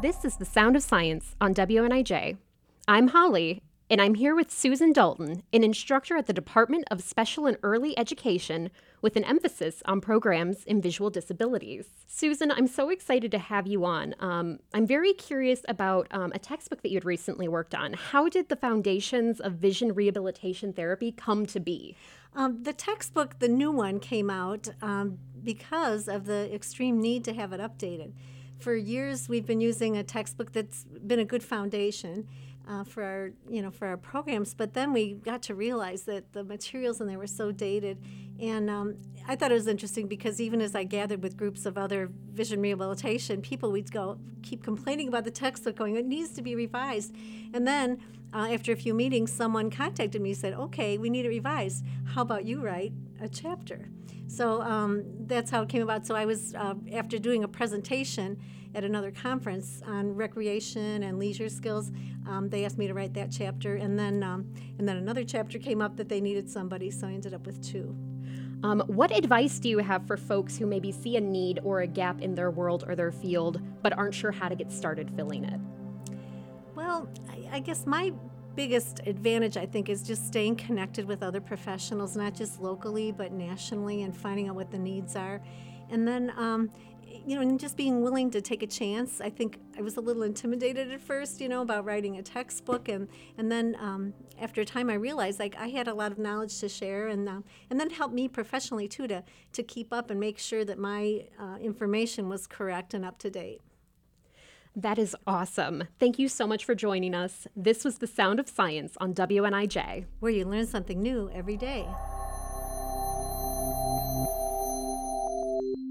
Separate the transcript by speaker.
Speaker 1: This is the Sound of Science on WNIJ. I'm Holly, and I'm here with Susan Dalton, an instructor at the Department of Special and Early Education with an emphasis on programs in visual disabilities. Susan, I'm so excited to have you on. Um, I'm very curious about um, a textbook that you had recently worked on. How did the foundations of vision rehabilitation therapy come to be?
Speaker 2: Um, the textbook, the new one, came out um, because of the extreme need to have it updated. For years, we've been using a textbook that's been a good foundation uh, for our you know for our programs but then we got to realize that the materials and they were so dated. And um, i thought it was interesting because even as i gathered with groups of other vision rehabilitation people we'd go keep complaining about the textbook going it needs to be revised. And then uh, after a few meetings someone contacted me and said okay we need it revised. How about you write a chapter so um, that's how it came about so i was uh, after doing a presentation at another conference on recreation and leisure skills. Um, they asked me to write that chapter, and then um, and then another chapter came up that they needed somebody, so I ended up with two.
Speaker 1: Um, what advice do you have for folks who maybe see a need or a gap in their world or their field, but aren't sure how to get started filling it?
Speaker 2: Well, I, I guess my biggest advantage, I think, is just staying connected with other professionals, not just locally, but nationally, and finding out what the needs are. And then, um, you know, and just being willing to take a chance. I think I was a little intimidated at first, you know, about writing a textbook, and and then um, after a time, I realized like I had a lot of knowledge to share, and uh, and then helped me professionally too to to keep up and make sure that my uh, information was correct and up to date.
Speaker 1: That is awesome. Thank you so much for joining us. This was the Sound of Science on WNIJ,
Speaker 2: where you learn something new every day.